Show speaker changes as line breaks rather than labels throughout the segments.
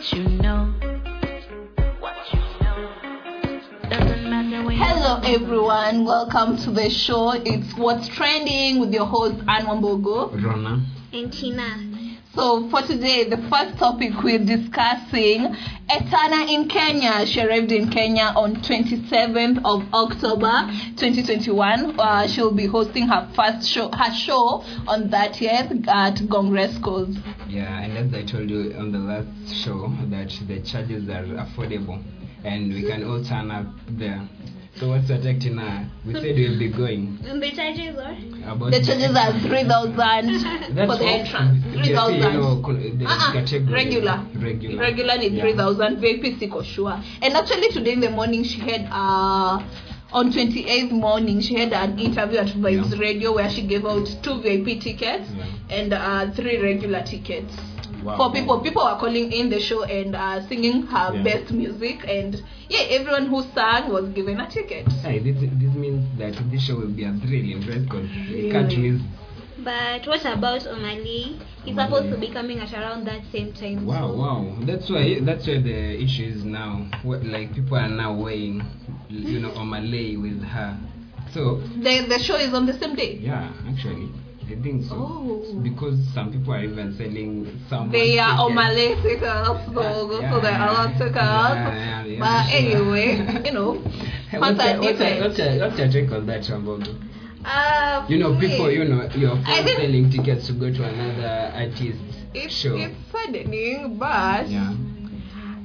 what you know. What you know. Doesn't matter when
Hello everyone, welcome to the show. It's What's Trending with your host Anne Wambogo.
Rona.
and Tina.
So for today, the first topic we're discussing, Etana in Kenya. She arrived in Kenya on 27th of October 2021. Uh, she'll be hosting her first show, her show on 30th at Gongre Schools.
Yeah, and as I told you on the last show, that the charges are affordable and we can all turn up there. So what's your take, Tina? We said we'll be going.
And the charges are?
About
The charges are 3,000 for the entrance. 3,000.
you know, the
Uh-uh,
category.
regular.
Regular.
regular ni
Yeah.
3000 vip siko sure and actually today in the morning she had uh on 28th morning she had an interview at vibes
Yeah.
radio where she gave out two vip tickets
Yeah.
and uh, three regular tickets
Wow.
for people people were calling in the show and uh, singing her
Yeah.
best music and yeah everyone who sang was given a ticket
Hey, this, this means that this show will be a thrilling, right? Because you can't miss.
But what about Omali? He's
Omali.
supposed to be coming at around that same time.
Wow,
so-
wow. That's why that's where the issue is now. What, like people are now weighing, you know, Omalay with her. So
the the show is on the same day
Yeah, actually, I think so.
Oh.
Because some people are even selling some.
they are
tickets.
Omale tickets, so,
Yeah,
so they are not tickets.
yeah, yeah,
but
sure.
anyway, you know,
what's, your, what's, your, what's, your, what's your take on that, Shambogo?
Uh,
You know, people,
me,
you know, you're selling tickets to go to another artist
it's,
show.
it's saddening, but
yeah.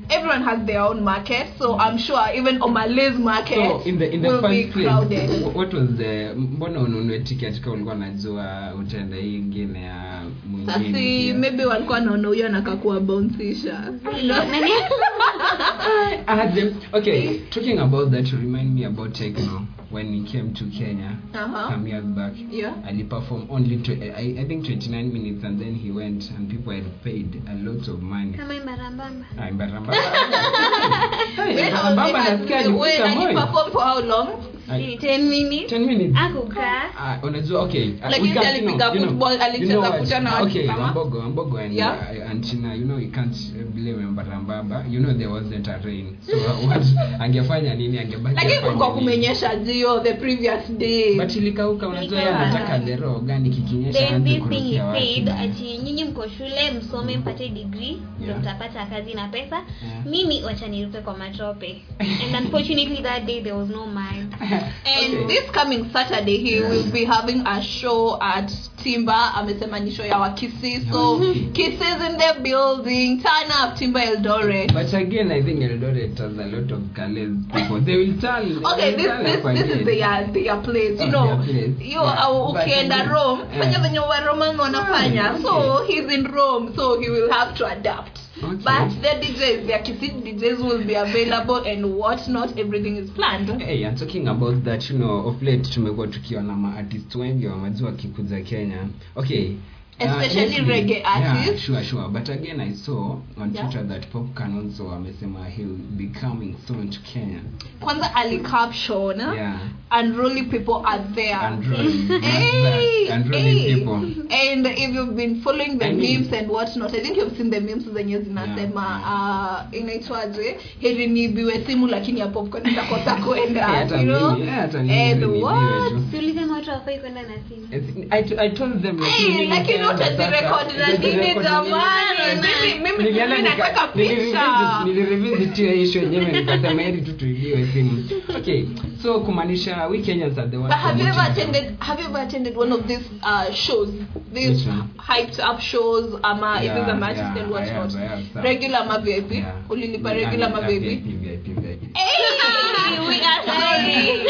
Everyone has their own market, so I'm sure even Omale's market
So in the in the
will be
first place,
crowded.
wh- what was the mbona ununue ticket kama ulikuwa unajua utaenda hii ingine ya mwingine?
Sasi maybe walikuwa naona huyo anakakuwa
had them. Okay, talking about that, you remind me about Tekno when he came to Kenya
Uh-huh.
some years back.
Yeah.
And he performed only, tw- I, I think, 29 minutes, and then he went, and people had paid a lot of money.
Kama Imbarambamba.
Ah, Mbaramba. Hey,
When
Mbaramba
I-
nasikia
when
alifika
I
moyo.
performed for how long?
Ay,
10 minutes.
10 minutes.
Akukaa.
Ah, unajua okay
Lakini alipiga football, alicheza
what?
watu
okay
kama-
Wambogo Wambogo and
Yeah.
uh, and China you know you can't blame Mbarambamba you know there wasn't a rain so what angefanya nini angebaki
lakini kulikuwa kumenyesha jio the previous day
but ilikauka unajua yeye anataka the raw gani kikinyesha kurukia watu.
ati nyinyi mko shule msome mpate degree ndio
Yeah.
mtapata kazi na pesa
Yeah.
mimi wacha niruke kwa matope and unfortunately that day there was no mine
and
Okay.
this coming saturday he
Yeah.
will be having a show at timba. Amesema ni show ya wakisi so kisses in the building. Turn up timba eldore.
But again I think Eldoret has a lot of Calais people. They will turn
okay this this this is their their place you
Oh,
know. you uh, ukienda rome fanya venye waromans wanafanya.
Yeah,
so he's in rome so he will have to adapt
Okay.
but the djs their kisi djs will be available and what not everything is planned
Hey, I'm talking about that you know of late tumekuwa tukiona maartist wengi wamejua wakikuja Kenya. Okay.
Especially
uh,
reggae artists.
Yeah, sure, sure. But again, I saw on
Yeah.
Twitter that Popcan also amesema he'll be coming soon to Kenya.
kwanza alicaption
Yeah.
unruly people are there
Unruly.
Hey,
Unruly
hey.
people.
and if you've been following the
I mean-
memes and whatnot i think you've seen the memes zenye zinasema uh, inaitwaje heri niibiwe simu lakini ya popcorn itakosa kuenda
Eh,
you know
mimi, eh,
and what
tu.
watu hawafai kwenda na simu
I, I told them like,
Hey,
nikaenda
utazirekodi
sasa,
na nini nataka
nilirevisit- hiyo yenyewe nikasema heri tu tuibiwe simu okay so kumaanisha we Kenyans are the one
But have you ever attended? Have you ever attended one of these uh, shows? These hyped up shows, ama
Yeah,
it's a artist
yeah,
and
have some.
Regular ma VIP?
Yeah.
Ulilipa regular
ma
VIP? Hey, we are sorry.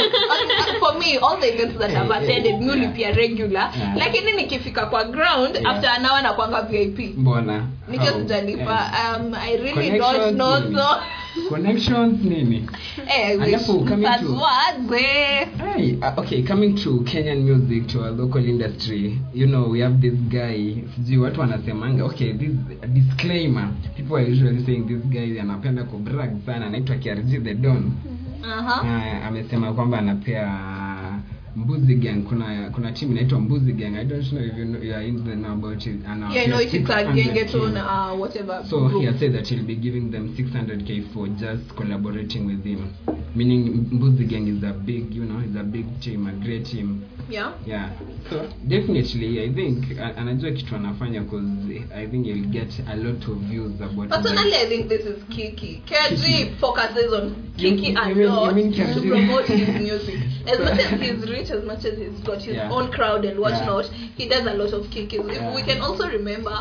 For me, all the events that I've attended, mi ulipia regular.
Yeah.
Lakini nikifika kwa ground,
Yeah.
after an hour nakwanga VIP.
mbona
Nikiwa sijalipa.
Eh.
Um, I really
Connections
don't know so.
Connections nini
Eh,
Alafu coming to- Hey, uh, okay, coming to Kenyan music, to our local industry, you know, we have this guy, sijui watu wanasemanga, okay, this disclaimer, people are usually saying this guy anapenda kubrag sana, anaitwa KRG the Don.
Aha.
Uh, amesema kwamba anapea mbuzi gang kuna kuna team inaitwa mbuzi gang i don't know if you, know, you are in the know about it and uh,
Yeah, no,
we are
it is a
600
gengeton,
team.
uh, whatever.
So
group.
he has said that he'll be giving them 600k for just collaborating with him. Meaning Mbuzi Gang is a big, you know, is a big team, a great team.
Yeah.
Yeah. So definitely, I think anajua kitu anafanya because I think you'll get a lot of views about.
Personally, I think this is Kiki. KG focuses on Kiki
You-
a
you mean-
lot
you mean
to promote his music. As much as he's rich, as much as he's got his
Yeah.
own crowd and whatnot, he does a lot of Kiki.
Yeah.
We can also remember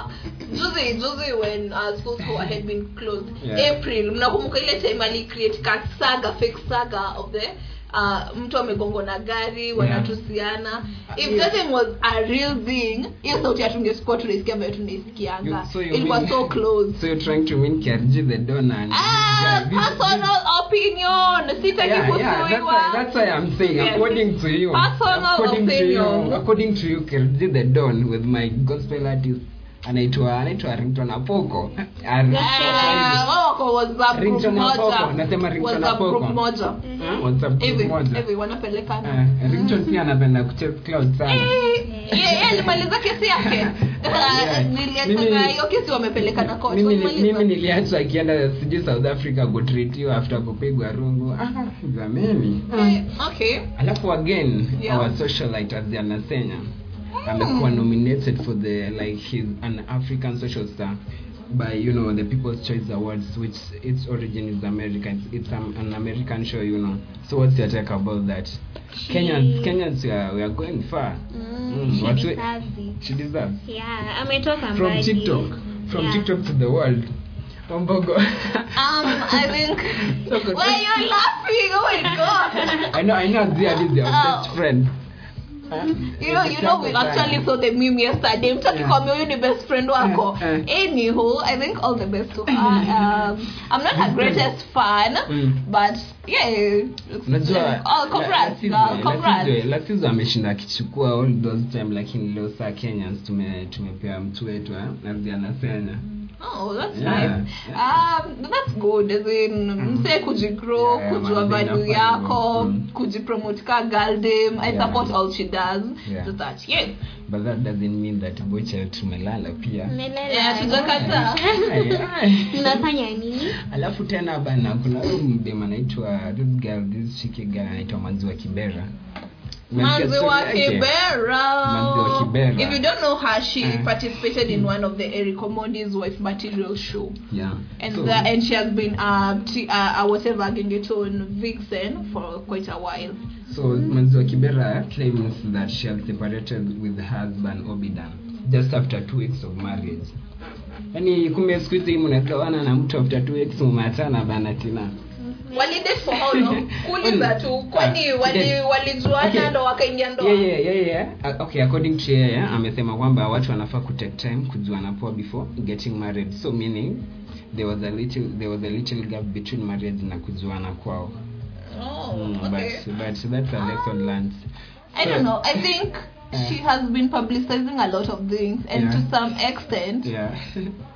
Juzi, Juzi when uh, school school had been closed.
Yeah.
April, mnakumbuka ile time ali create ka saga, fake saga of the uh, mtu amegongwa na gari wanatusiana. If
Yeah.
that was a real thing hiyo sauti hatungekuwa tunaisikia ambayo tunaisikianga.
So you
ilikuwa
mean-
so close.
So you're trying to mean KRG the Don and
Ah, personal opinion. Sitaki
yeah, yeah, that's why, that's why I'm saying, according to you,
Personal
according to
opinion.
you, according to you, KRG the Don with my gospel artist anaitwa anaitwa Rington Apoko.
Ah, group
Ringtone Apoko. Nasema Ringtone Apoko. WhatsApp group moja.
hivi wanapelekana.
Eh, pia anapenda kuchase cloud sana.
Eh, yeye alimaliza kesi yake. Niliacha
Mimi-
hiyo kesi wamepelekana court.
mimi niliacha akienda sijui south africa kutritiwa after kupigwa rungu. Ah, jameni
Eh, okay.
Alafu again our socialite Senya amekuwa nominated for the like he's an african social star by you know the people's choice awards which its origin is america it's, it's um, an american show you know so what's your take about that she, kenyans kenyans we are, we are going far mm.
mm, She
what
deserves we, it.
she deserves
Yeah, ametoka
from
mbali.
tiktok from
Yeah.
tiktok to the world Ombogo.
um i think why are you laughing oh my god
I know, I know Zia is your
Oh.
best friend. Huh?
you know you know we actually saw the meme yesterday mtaki
Yeah.
kwambia huyu ni best friend wako anywho i think all the best to her um, i'm not her greatest fan
Mm.
but yeah
ameshinda akichukua all those time lakini leo saa kenyans tume mtu wetu eh? nazianasenya
Oh, that's
Yeah,
nice. Um, that's good. As in, mse kujigrow,
Yeah, yeah,
kujua value yako.
Mm.
kujipromote ka girl. I
Yeah.
support all she does.
Yeah.
So that, yeah.
but that doesn't mean that bocha tumelala pia
Melala.
Yeah,
tujakata.
Mnafanya nini
alafu tena bana kuna huyu mdem anaitwa this girl this chick girl anaitwa maziwa
Manzi wa? Kibera.
Manzi wa
If you don't know her, she
uh,
participated in one of the Eric Omondi's wife material show.
yeah
And
So-
the, and she has been a, uh, uh whatever gengeton vixen for quite a while.
So Manziwa Kibera claims that she has separated with her husband Obidan just after two weeks of marriage. yani kumbe siku hizi mnagawana na mtu after two weeks mumeachana bana tina.
Walidate for how long kuuliza tu kwani
Ah,
wali walijuana
Okay.
ndo wakaingia ndoa
Yeah, yeah, yeah, yeah. Uh, okay, according to yeye amesema kwamba watu wanafaa kutake time kujuana poa before getting married. So meaning there was a little there was a little gap between marriage na kujuana kwao.
oh,
Mm,
okay.
but but that's a lesson learned.
i don't know i think
Eh.
she has been publicizing a lot of things and
Yeah.
to some extent
Yeah.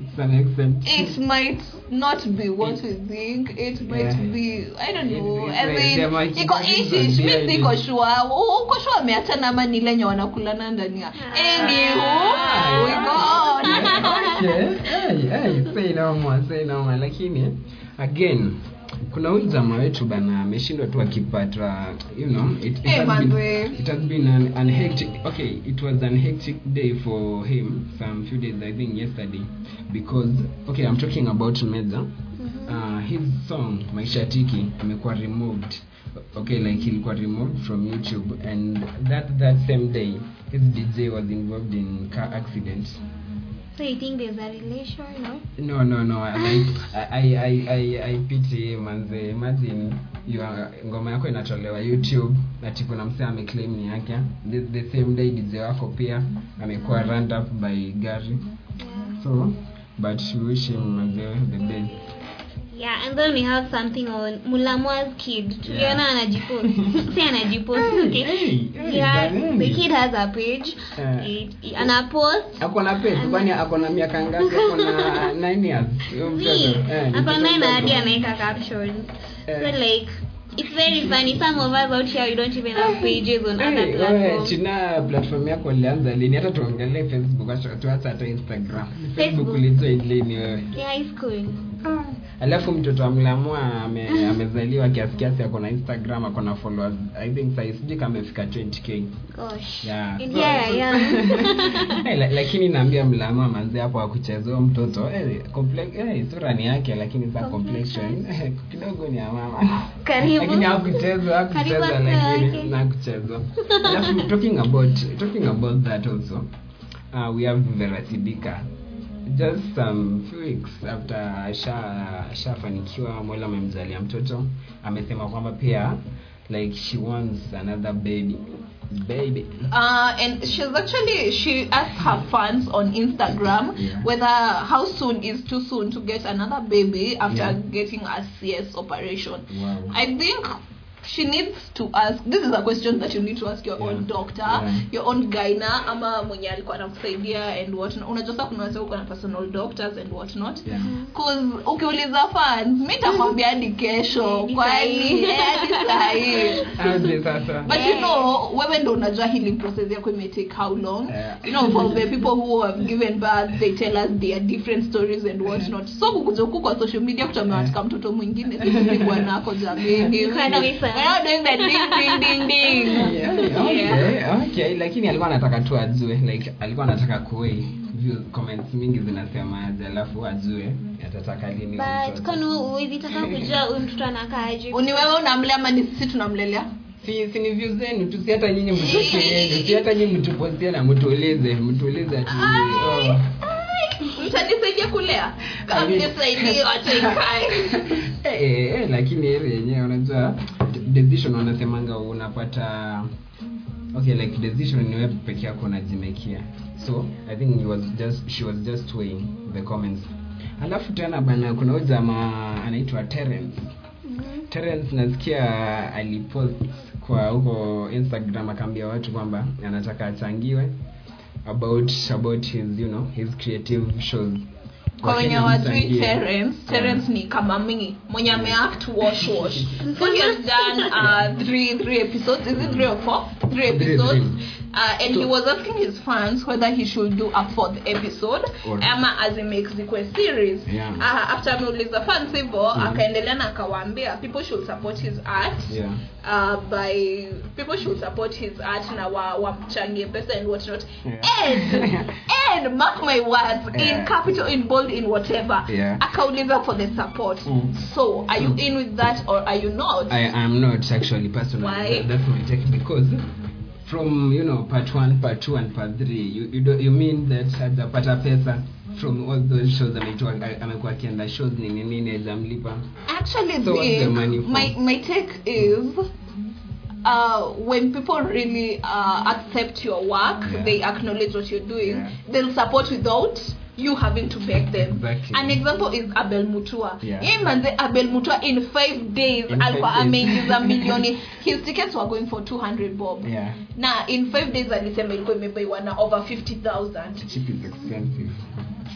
It's an accent.
it might not be what we think it might
Yeah.
be i don't know I mean,
there might be
iko
reasons
mi siko sure uko sure ameachana ama ni lenye wanakulana ndani ya anywho we go on
yes. Hey, hey, say no more, say no more. lakini again kuna huyu jamaa wetu bana ameshindwa tu akipata you know it, it,
hey,
has, been, it has been an, an hectic okay it was an hectic day for him some few days i think yesterday because okay i'm talking about Meza. Uh, his song maisha tiki imekuwa removed okay like ilikuwa removed from youtube and that that same day his dj was involved in car accident
so you think there's a relation no?
No no no. Like I, I, I, I pity manze imagine you are, ngoma yako inatolewa youtube ati kuna msee ameclaim ni yake. The, the same day dj wako pia amekuwa run up by gari so but we wish him manze the best
yeah and then we have something on mulamwa's kid. Tuliona anajipost si anajipost okay.
Hey, hey,
yeah the kid has a page.
Eh.
it,
ako na page kwani ako na miaka ngapi? Ako na 9 years. Eh,
hapa naye na hadi anaweka caption.
Eh.
so like it's very funny. Some of us out here you don't even have pages on
Hey, other
platforms.
China platform yako ilianza lini? Hata tuongelee facebook acha tuacha hata instagram. Facebook.
Facebook.
lini wewe?
Ya high school
alafu mtoto wa mlamua ame, amezaliwa kiasi kiasi ako na instagram ako na followers. I think sai sijui kama amefika 20k
gosh.
Yeah. So-
here I am.
Eh, lakini naambia mlamua manzi hapo akuchezea mtoto. Hey, comple- eh, sura ni yake lakini sa complexion. eh, kidogo ni ya mama. Lakini hakuchezwa hakuchezwa lakini na kuchezwa alafu talking about talking about that also uh, we have Vera Sidika just some few weeks after asha ashafanikiwa Mola amemzalia mtoto amesema kwamba pia like she wants another baby baby
uh, and she's actually she asked her fans on Instagram
Yeah.
whether how soon is too soon to get another baby after
Yeah.
getting a CS operation.
wow
I think she needs to ask this is a question that you need to ask your
Yeah.
own doctor
Yeah.
your own gyna ama mwenye alikuwa anakusaidia and what unajosa kunaweza kuna uko na personal doctors and what not.
Yeah.
Cause ukiuliza fans mi takwambia hadi kesho kwani hadi sahii. but you know wewe ndo unajua healing process yako ime take how long.
Yeah.
you know for the people who have given birth they tell us their different stories and what not. So kukuja huku kwa social media kutamea katika mtoto mwingine sikupigwa nako jamini Not doing the ding ding ding ding.
Yeah, okay, okay. Lakini alikuwa anataka tu ajue like alikuwa anataka kuwe comments mingi zinasemaje alafu ajue atataka lini
kwani huwezi taka kujua huyu mtoto anakaaje.
Ni wewe unamlea ama ni sisi tunamlelea?
Si si ni view zenu tu si hata nyinyi mtupe si hata nyinyi mtupostie na mtuulize mtuulize ati oh.
Mtanisaidia kulea? Mnisaidie
eh, eh, eh, lakini heri yenyewe unajua decision wanasemanga unapata okay like decision ni wewe peke yako unajimekia. So i think he was just she was just weighing the comments. Alafu tena bana kuna huyu jamaa anaitwa Terence. Terence nasikia alipost kwa huko Instagram akaambia watu kwamba anataka achangiwe about about his you know his creative shows.
Kwa wenye wajui. Terence Terence ni kama mingi mwenye ameact wash wash. So he has done uh, three three episodes. Is it three or four? Three episodes
three.
Uh, and so, he was asking his fans whether he should do a fourth episode
Or-
ama makes the series
Yeah.
uh, after ameuliza fans hivyo akaendelea na akawaambia people should support his art
yeah
uh, by people should support his art na wa- wamchangie pesa and whatnot
Yeah.
and and mark my words
yeah.
in capital in bold in whatever
Yeah.
akauliza for the support
Mm.
so are you in with that or are you not
I am not actually personally.
Why?
That- That's my take because from you know part one, part two, and part three, you you, do, you mean that hajapata pesa from all those shows ametoa amekuwa akienda shows nini nini hajamlipa.
actually
So the
Vic,
money for?
my my take is uh, when people really uh, accept your work
Yeah.
they acknowledge what you're doing
Yeah.
they'll support without you having to beg them.
Exactly.
an example is abel mutua.
Yeah.
Yeye manze abel mutua in five days alikuwa ameingiza milioni his tickets were going for 200 bob.
Yeah,
na in five days alisema ilikuwa imebaiwa na over 50000
cheap is expensive.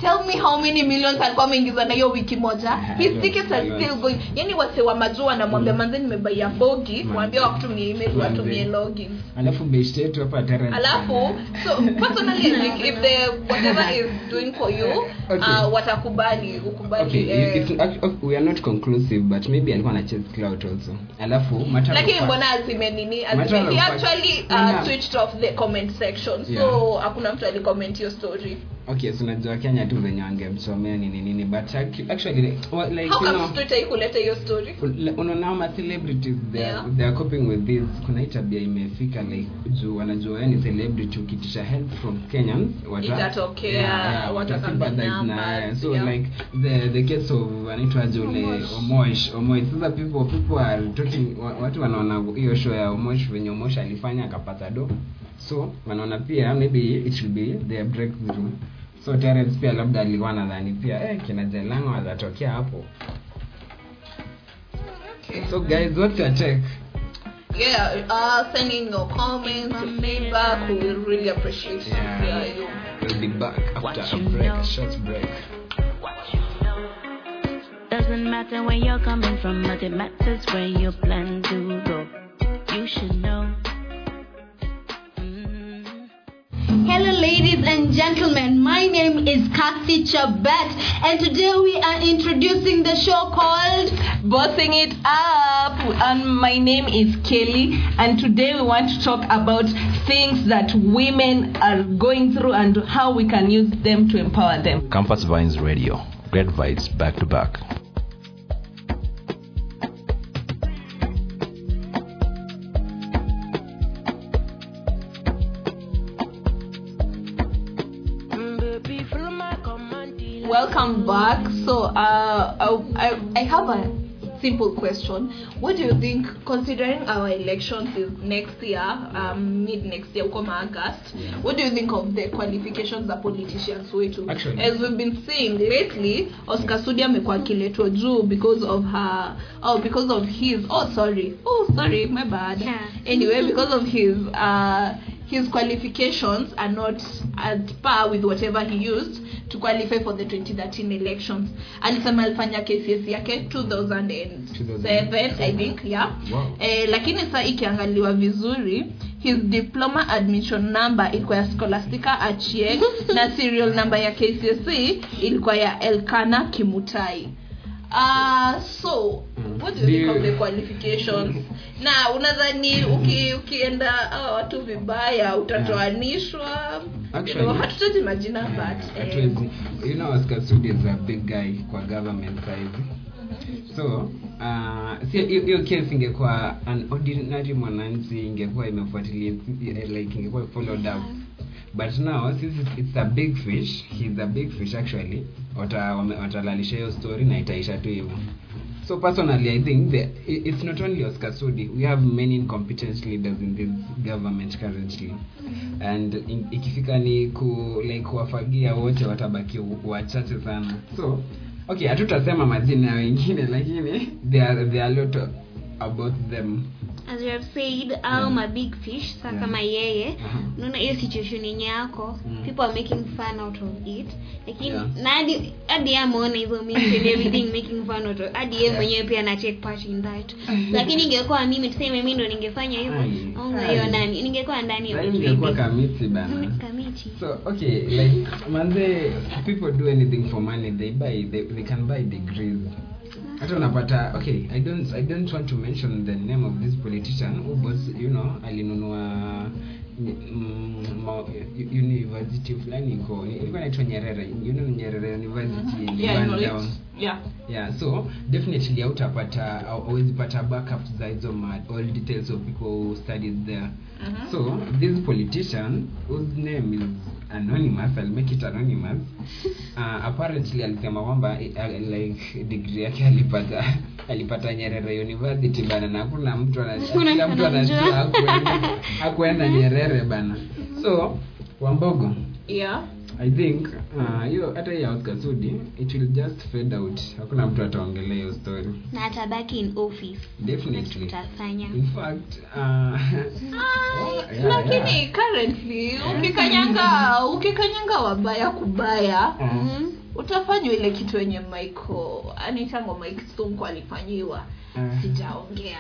Tell me how many millions alikuwa ameingiza na hiyo wiki moja
Yeah,
his tickets are still going yani wase wa majua wanamwambia
Mm.
manze nimebaia bogi
Manze.
mwambie wakutumie email watumie login
Alafu best yetu hapa Terence.
alafu so personally like if the whatever is doing for you
Okay.
uh, watakubali ukubali
Okay,
eh,
it's, we are not conclusive but maybe alikuwa na chase cloud also. Alafu matter
lakini mbona azime nini azime, he actually uh, switched off the comment section so
Yeah.
hakuna mtu alicomment hiyo story
okay so unajua kenya tu venye wangemsomea nini nini but actually well, like
how
you know
hiyo story?
Unaona celebrities they are,
Yeah.
they are coping with this. Kuna hii tabia imefika like juu wanajua yani ni celebrity ukitisha help from Kenyans wata
Itatokea,
wata
wataka
na so
yeah.
like the the case of anaitwa Jule Omosh. Omosh sasa people people are talking watu wanaona hiyo show ya Omosh venye Omosh alifanya akapata do so wanaona pia maybe it should be their breakthrough so Terence pia labda alikuwa nadhani pia eh kina Jelang'o watatokea hapo
okay.
so guys what's your take
yeah uh sending your comments your feedback we really appreciate
Yeah.
yeah, you.
We'll be back after a break,
know.
a short break.
Doesn't matter where you're coming from, but it matters where you plan to go. You should know.
Hello, ladies and gentlemen. My name is Kathy Chabet, and today we are introducing the show called
bossing it up and my name is kelly and today we want to talk about things that women are going through and how we can use them to empower them
Campus Vines Radio. Great vibes back to back.
Welcome back. So uh, I, I, I have a simple question. What do you think considering our elections is next year um, mid next year come august
Yeah.
what do you think of the qualifications za politicians wetu
Actually-
as we've been seeing lately oscar sudi amekuwa akiletwa juu because of her oh because of his oh sorry. Oh sorry my bad.
Yeah.
anyway because of his uh, his qualifications are not at par with whatever he used to qualify for the 2013 elections. Alisema alifanya kcs yake 2007 i think yeah.
Wow.
eh, lakini saa ikiangaliwa vizuri his diploma admission number ilikuwa ya scholastica achieng na serial number ya kcse ilikuwa ya elkana kimutai Uh, so
Mm.
what do you think of the qualifications? Na unadhani uki, ukienda uh, watu vibaya utatoanishwa
Actually-
you know, hatutaji majina
Yeah,
but eh,
you know Oscar Sudi is a big guy kwa government size so uh, si hiyo case ingekuwa an ordinary mwananchi ingekuwa imefuatilia like ingekuwa followed up but now since it's, it's a big fish he's a big fish actually watalalisha hiyo story na itaisha tu hivyo. So personally i think that it's not only oscar sudi we have many incompetent leaders in this government currently. And in, ikifika ni ku like kuwafagia wote watabaki wachache sana. So okay hatutasema majina ya wengine lakini there are, there are a lot about them
as you have said au ma big fish sa
Yeah.
kama yeye unaona hiyo situation yenye yako
Mm.
people are making fun out of it. Lakini
Yeah.
na hadi hadi ameona hizo memes and everything making fun out of hadi yeye
Yeah.
mwenyewe pia ana take part in that. Lakini ingekuwa mimi tuseme mimi ndo ningefanya hivyo. Au hiyo nani ningekuwa ndani ya maybe.
kamiti bana.
Kamiti.
So okay like manze people do anything for money they buy they, they can buy degrees hata unapata okay i don't i don't want to mention the name of this politician who was you know alinunua mm, university fulani iko ilikuwa inaitwa nyerere you know nyerere university mm
yeah, I know it.
down
yeah
yeah so definitely hautapata au- hauwezi pata backup za hizo all details of people who studied there
Mhm.
so this politician whose name is anonymous i'll make it anonymous. Uh, apparently alisema kwamba uh, like degree yake alipata alipata nyerere university bana na hakuna mtu ana- kila
mtu
anajua hakuenda nyerere bana. So wambogo
yeah
i think uh, hata hiyo Oscar Sudi it will just fade out. Hakuna mtu ataongelea hiyo story.
Na atabaki in office.
Definitely.
Tutafanya.
In fact uh, yeah,
lakini
yeah.
currently ukikanyanga ukikanyanga wabaya kubaya
Uh,
Mhm.
utafanywa ile kitu yenye michael anitango mike sonko alifanyiwa.
Uh,
sijaongea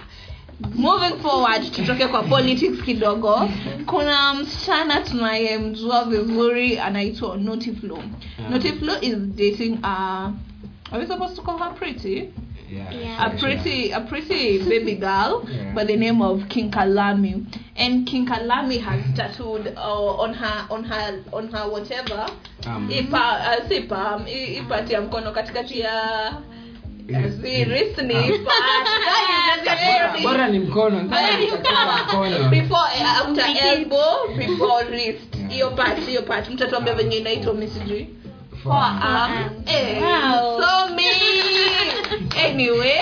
moving forward tutoke kwa politics kidogo. Kuna msichana tunayemjua vizuri anaitwa notiflo
Ah.
notiflo is dating a are we supposed to call her pretty?
Yeah,
Yeah.
a pretty a pretty baby girl
Yeah.
by the name of King Kalami and King Kalami has tattooed uh, on her on her on her whatever.
Um,
ipa uh, si palm i- ipati ya mkono katikati ya
Bora- bora ni mkono
Bora ni
mkono.
before after elbow before wrist.
Yeah.
hiyo part hiyo part. Mtatuambia venye inaitwa misijui
Forearm.
forearm.
Wow.
so me. Anyway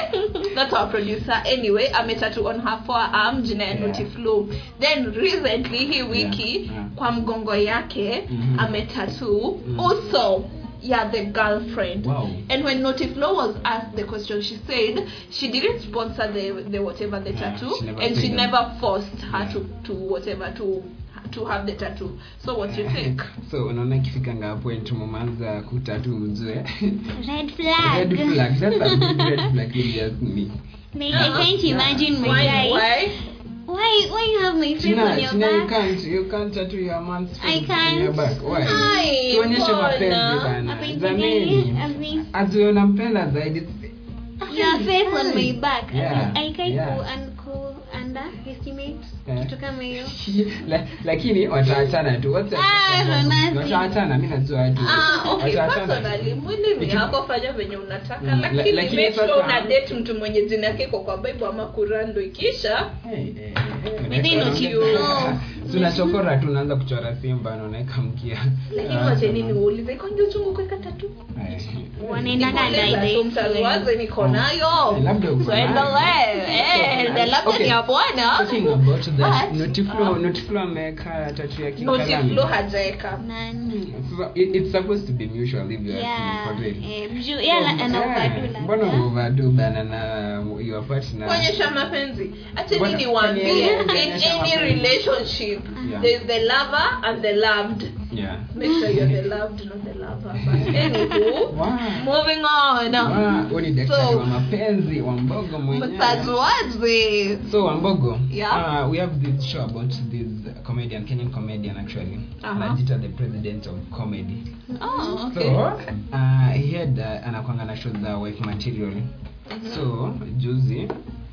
that's our producer. Anyway ametatu on her forearm jina ya
Yeah.
Then recently hii wiki
Yeah, yeah.
kwa mgongo yake
Mhm.
ametatu
Mm.
uso ya the girlfriend.
Wow.
and when Naughty Flow was asked the question she said she didn't sponsor the the whatever the
Yeah,
tattoo
she
and she
them.
never forced her
Yeah.
to to whatever to to have the tattoo. So what do you think?
So unaona ikifikanga point mumeanza kutatu mzue
red flag
red flag. that's a big red flag if you ask me.
Like i can't imagine my
why
guy
why
why why you have my face
Tina,
on your
Tina, you can't you can't tattoo your man's face
I
on your back. Why?
Ai,
tuonyeshe mapenzi bana. Zameni
gani? As in,
azi unampenda zaidi.
Your face on my back.
Yeah,
I can't
yeah.
and under estimate? Kitu kama hiyo
La- lakini wataachana tu.
Ah,
wataachana. mi najua tu.
Ah, fanya venye unataka
Mm, la-
lakini
lakini
sure una date mtu mwenye jina kiko kwa bible ama kurando ikisha.
Hey, hey, hey.
Maybe not you.
Si unachokora tu naanza kuchora simba na mkia
lakini
Ah,
kuweka tatu? Niko nayo.
Eh, labda uko nayo.
tuendelee the labda ni ya bwana
Talking about that,
But,
Notiflo-. Notiflo ameweka tatu ya kikalamu.
hajaeka.
Nani?
It's supposed to be mutual if you ask me for real.
mju- yeah, ana overdo
mbona overdo bana na your partner?
Kuonyesha mapenzi. Acheni
Bwana-
niwaambie? in any
mapenzi.
Relationship
Yeah.
there's the lover and the loved.
Yeah.
Make sure you're the loved not the lover. But anywho
Wow.
moving on.
Wow,
So-
wa mapenzi wa mbogo mwenyewe. so wambogo
Yeah.
uh, we have this show about this comedian kenyan comedian actually.
Uh-huh.
Najita the president of comedy.
Oh okay.
So uh, he had uh, anakwanga na show the wife material. So juzi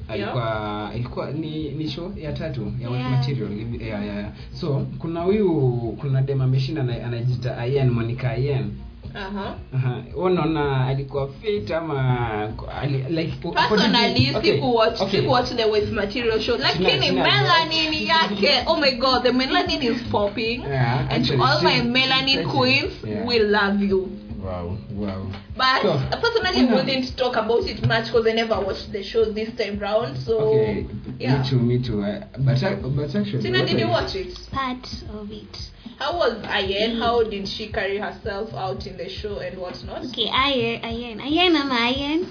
alikuwa ilikuwa ni, ni show ya tatu ya
Yeah.
material yeah, yeah. so kuna huyu kuna dem ameshinda ana- anajita Ayen Monica Ayen
uh-huh
Aha. Wewe unaona alikuwa fit ama ali, like
personally
okay,
sikuwatch
okay.
sikuwatch the wife material show lakini melanin yake oh my god the melanin is popping
Yeah,
and
actually,
all my melanin queens
yeah.
we love you
wow wow
but
So,
personally
una-
wouldn't talk about it much because I never watched the show this time round so
okay
yeah.
me too me too. Uh, but I, but actually
Tina
what
did you watch it?
Part of it.
How was Ayen? How did she carry herself out in the show and whatnot?
Okay ayen ayen ayen. Ama ayen.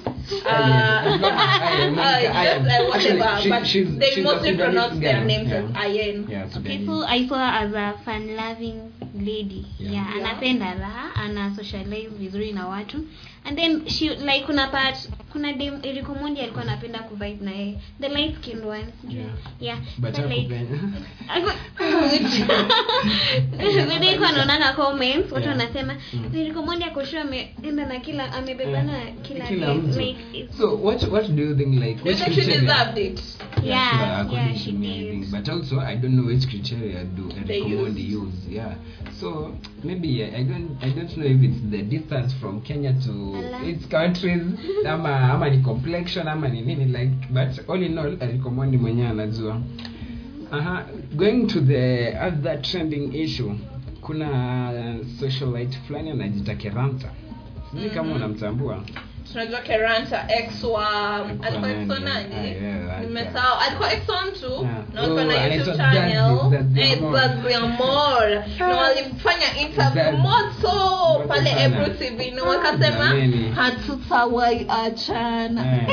Uh,
Ayen, Ayen,
uh,
Ayen.
uh, whatever
Actually, she-
but
she's-
they
she's
mostly pronounce their names
Yeah.
as Ayen.
Yeah
okay
Sudanese.
so i saw her as a fun loving lady.
Yeah.
yeah, anapenda raha ana socialize vizuri na watu and then she like kuna part kuna dem Eric Omondi alikuwa anapenda kuvibe na yeye the light skinned one.
Yeah.
yeah
but
but like
hakupenda.
Vile kwa naonanga comments watu
Yeah.
wanasema
Mm.
Eric Omondi akoshua ameenda na kila amebebana kila
kila
like
so what what do you think like which criteria-
deserved it
Yeah,
sure,
yeah, she
me, I think. But also, I don't know which criteria do
They
recommend
use.
use. Yeah. So maybe I I don't I don't know if it's the distance from Kenya to. Its countries, ama ama ni complexion ama ni nini like. But all in all, I mwenyewe anajua. Aha, going to the other trending issue, kuna socialite fulani anajita Keranta. Sijui kama unamtambua.
Tunajua keranta ex wa alikuwa ex wa
nani? Ah,
nimesahau. alikuwa ex wa mtu? Na alikuwa
Oh,
na youtube channel.
Amor.
Na walifanya interview moto pale. Ebru TV na wakasema hatutawai achana
Eh,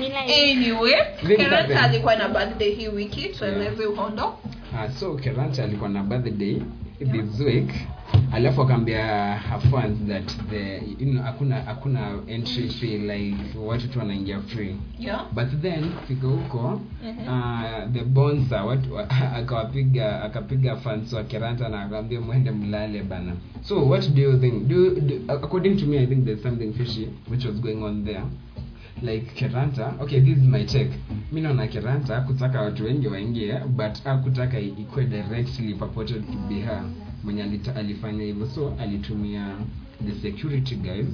Ni like-
anyway keranta alikuwa na birthday hii wiki tueleze uhondo.
Ah, so keranta alikuwa na birthday this week alafu akaambia fans that the you know, hakuna hakuna entry fee like watu tu wanaingia free.
Yeah.
But then fika huko
Mhm.
uh, the bonsa watu akawapiga akapiga fans wa kiranta na akaambia mwende mlale bana. So what do you think? Do, you- do according to me i think there's something fishy which was going on there. Like keranta okay this is my check mi naona keranta akutaka watu wengi waingie but akutaka ikuwe directly purported to be her mwenye alifanya hivyo. So alitumia the security guys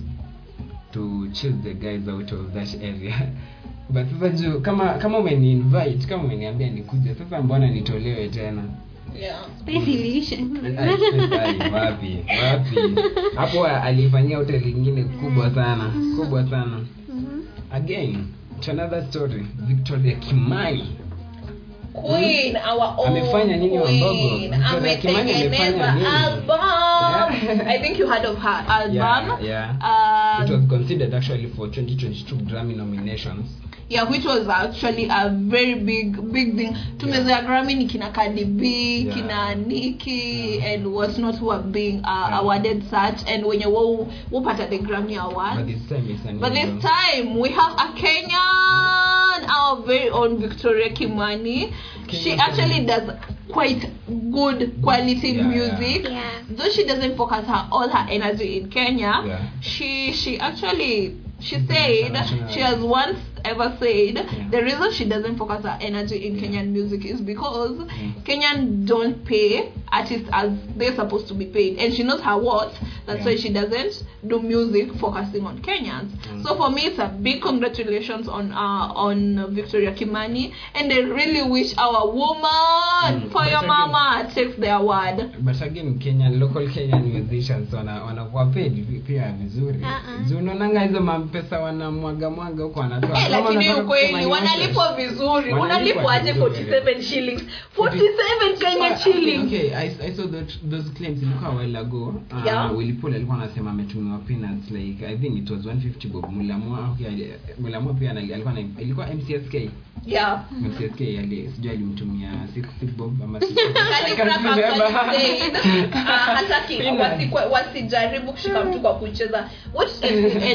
to chase the guys out of that area. But sasa juu kama kama umeni invite kama umeniambia nikuja sasa mbona nitolewe tena? Ai, wapi? Wapi? Hapo alifanyia hoteli ingine kubwa sana kubwa sana.
Mhm.
again to another story victoria kimani
queen our own
Amefanya nini
queen. Ametengeneza album
Yeah.
i think you heard of her album
Yeah, yeah. It was considered actually for 2022 Grammy nominations.
yeah which was actually a very big big thing tumezea grammy ni kina Cardi B
Yeah.
kina Nicki and was not who are being uh,
Yeah.
awarded such and wenye wo wopata the grammy award
But this time it's an
But this time we have a Kenyan, our very own Victoria Kimani. She actually does quite good quality
Yeah,
music.
Yeah.
Though she doesn't focus her all her energy in Kenya,
Yeah.
she she actually she said she has once ever said
Yeah.
the reason she doesn't focus her energy in. Kenyan music is because. Kenyan don't pay artists as they're supposed to be paid, and she knows her worth. That's why she doesn't do music focusing on Kenyans. So for me, it's a big congratulations on uh, on Victoria Kimani, and I really wish our woman
Mm,
for your mama takes the award.
but again kenyan local kenyan musicians wana wanakuwa paid pia vizuri
Uh-uh.
Unaonanga hizo mampesa wanamwaga mwaga huko wanatoa
Eh,
Kama
lakini ukweli wanalipwa vizuri. Unalipwa aje
vizuri.
47 shillings? 47 Kenya
Ah,
shillings.
okay I, I saw that those claims ilikuwa a while ago. Uh,
Yeah.
Willy Paul alikuwa anasema ametumiwa peanuts like I think it was 150 bob Mulamwa okay Mulamwa pia alikuwa ilikuwa MCSK
yeah
MCSK ali sijui alimtumia 60 bob ama 60 bob. I
Kali
can't
Graham
remember.
actually said, hataki wasijaribu kushika mtu kwa kucheza what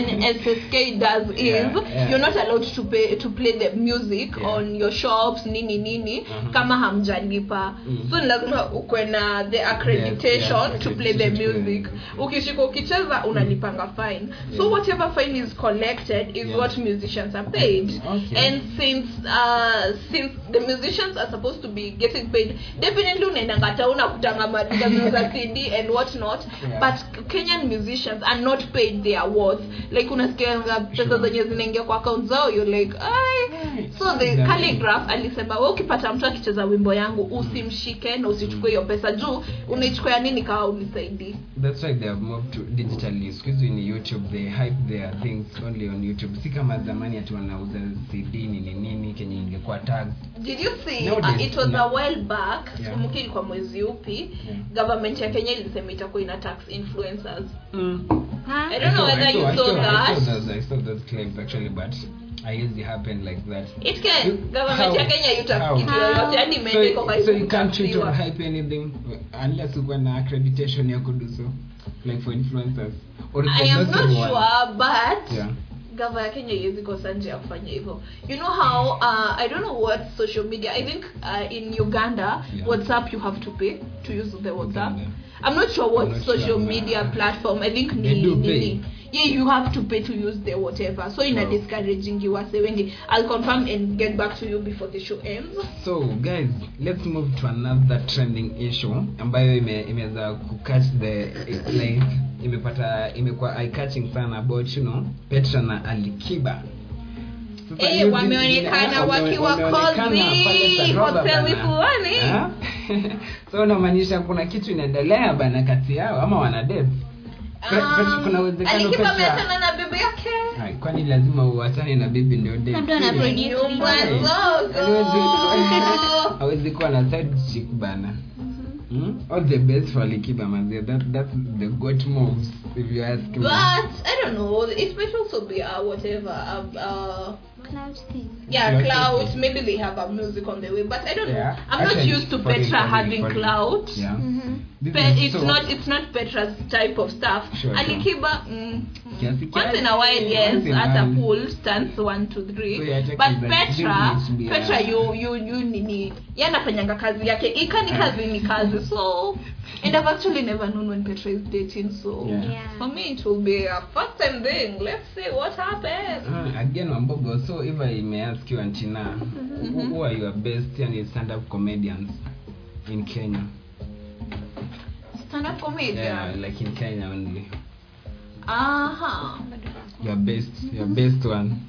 NSSK does is
Yeah, yeah.
you're not allowed to pay to play the music
Yeah.
on your shops nini nini
Uh-huh.
kama hamjalipa
Mm.
so ni lazima ukwe na the accreditation
yes,
to play the music ukishika ukicheza unalipanga fine so whatever fine is collected is
Yeah.
what musicians are paid
Okay.
and since uh, since the musicians are supposed to be getting paid definitely unaendanga tauna kutanga maduka za cd and what not.
Yeah.
but kenyan musicians are not paid their worth like unasikianga pesa zenye zinaingia kwa account zao you're like ai. So the calligraph alisema we ukipata mtu akicheza wimbo yangu usimshike na usichukue hiyo pesa. Juu unaichukua nini kawa unisaidii?
That's why they have moved to digitally. Hizi ni YouTube, they hype their things only on YouTube. Si kama zamani ati wanauza CD nini nini kenye ingekuwa tag
did you see
Nowadays,
uh, it was
yeah.
a while back
Yeah.
sikumbuki ilikuwa mwezi upi
Yeah.
government ya kenya ilisema itakuwa ina tax influencers
Huh?
I don't know
saw-
whether you
saw,
saw
I
that.
saw those, I saw those claims actually, but I usually happen like that.
it can
You-
government ya
how?
kenya kitu yoyote hadi
So,
imeende iko
so you can't treat or hype anything unless uko na accreditation ya kudo so like for influencers or
i am
not
sure but
yeah
gava ya kenya iwezi kosa nje ya kufanya hivyo you know how uh, i don't know what social media i think uh, in uganda
Yeah.
whatsapp you have to pay to use the whatsapp i'm not sure what
I'm not
social
sure,
media platform i think
They
ni,
do pay.
ni yeah you have to pay to use the whatever. So ina
no.
discouraging you wase wengi i'll confirm and get back to you before the show ends.
So guys let's move to another trending issue ambayo ime- imeweza kukatch the like imepata imekuwa eye catching sana about you know petra na alikiba.
Eh, wameonekana wakiwa hoteli fulani.
So unamaanisha kuna kitu inaendelea bana kati yao ama wana
ameachana na bibi yake
kwani lazima uachane na bibi ndio hawezi kuwa na side chick bana Hmm? all the best for Likiba Mazia. that that's the goat moves if you ask me
But I don't know. It might also be uh, whatever. Uh, uh,
Cloud thing.
yeah,
Clout cloud.
Maybe they have a music on the way, but I don't
Yeah.
know. I'm not used to Petra
it,
having
it. yeah Mm-hmm.
But it's
so-
not. It's not Petra's type of stuff.
Sure, sure.
Alikiba. Mm,
Kiasi
once in a while, yes, at a pool, stands one, two, three.
So yeah,
but Petra, Petra, you, you, you, nini, yanafanyanga kazi yake. Ikani kazi ni kazi. So, and I've actually never known when Petra is dating. So,
Yeah.
Yeah.
for me, it will be a first time thing. Let's see what happens.
Uh, again Mambogo. so if i may ask you antina who, who are your best yani stand up comedians in kenya?
Stand up comedian.
yeah like in kenya only.
Uh-huh.
your best your best one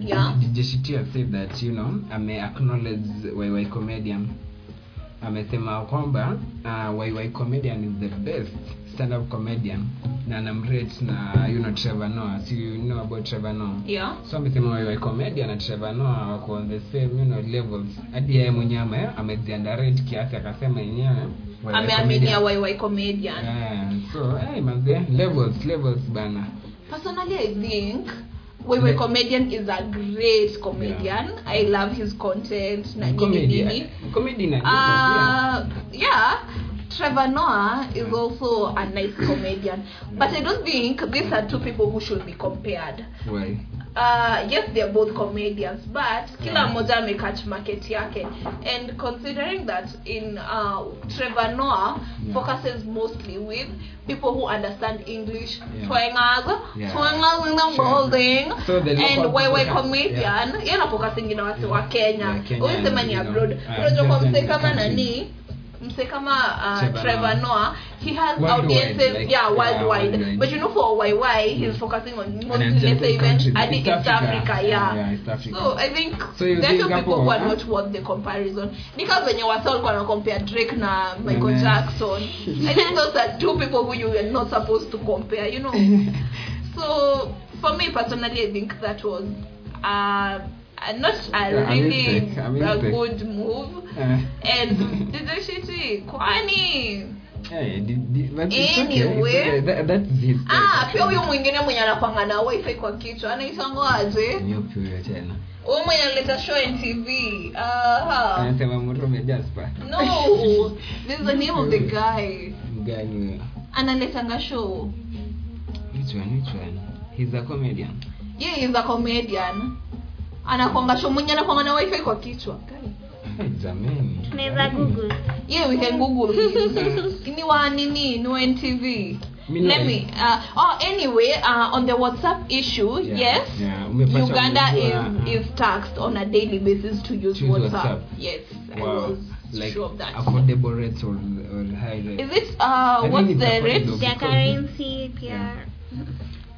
Yeah.
DJ Shiti has said that you know ame acknowledge YY comedian. Amesema kwamba uh, YY comedian is the best stand up comedian na anamrate na you know Trevor Noah. So you know about Trevor Noah.
Yeah.
so amesema YY comedian na Trevor Noah wako on the same you know levels hadi yeye mwenyewe ame- ameziunderrate kiasi akasema yenyewe
Ameaminia. YY comedian.
Yeah, so hey, manze levels levels bana
Personally, I think Wewe
Yeah.
comedian is a great comedian. I love his content na nini nini.
comedy na
Uh, yeah. Trevor Noah is also a nice comedian, but I don't think these are two people who should be compared.
why
uh, yes they're both comedians but kila mmoja amecatch market yake. And considering that in uh, Trevor Noah
Yeah.
focuses mostly with people who understand English
Yeah.
twangers
Yeah.
twangers in the building
So
and wewe comedian? Yeah. yana focusing ina watu wa Kenya. Huyu sema ni abroad unajua kwa
just
mse
in the
kama nani mse kama uh,
Trevor Noah.
He has
Worldwide,
audiences
like,
yeah
yeah,
worldwide
worldwide.
but you know for YY he's focusing on mostly let's say even
countries, East
Africa. yeah.
Yeah, East Africa.
so I think
So
there are people who are not worth the comparison ni kama venye wasa walikuwa na compare Drake na Michael
yeah.
Jackson I think those are two people who you are not supposed to compare you know so for me personally I think that was uh, uh, not a
Yeah, a
really
a
a good move.
Uh.
and DJ Shiti kwani?
Di- di- but it's okay, it's
Anyway.
okay. That- that's his
ah pia
huyo
mwingine mwenye anakwanga na wifi kwa kichwa
tena.
Huyu mwenye analeta show NTV
anasema Murume Jasper.
No this is the name of the guy.
Mgani huyo.
Analetanga show.
Which one which one? He's a comedian.
Yeah is a comedian anakwanga show mwenye anakwanga na wifi kwa kichwa
jameni
Tunaweza google.
yeah we can google ni wa nini ni wa NTV let me uh, oh anyway uh, on the whatsapp issue
Yeah,
yes
yeah.
Uganda is is taxed on a daily basis to use whatsapp.
WhatsApp.
yes
wow. like
sure of that
affordable rates or, or high rates
is it uh what's the rate.
Their currency.
Yeah.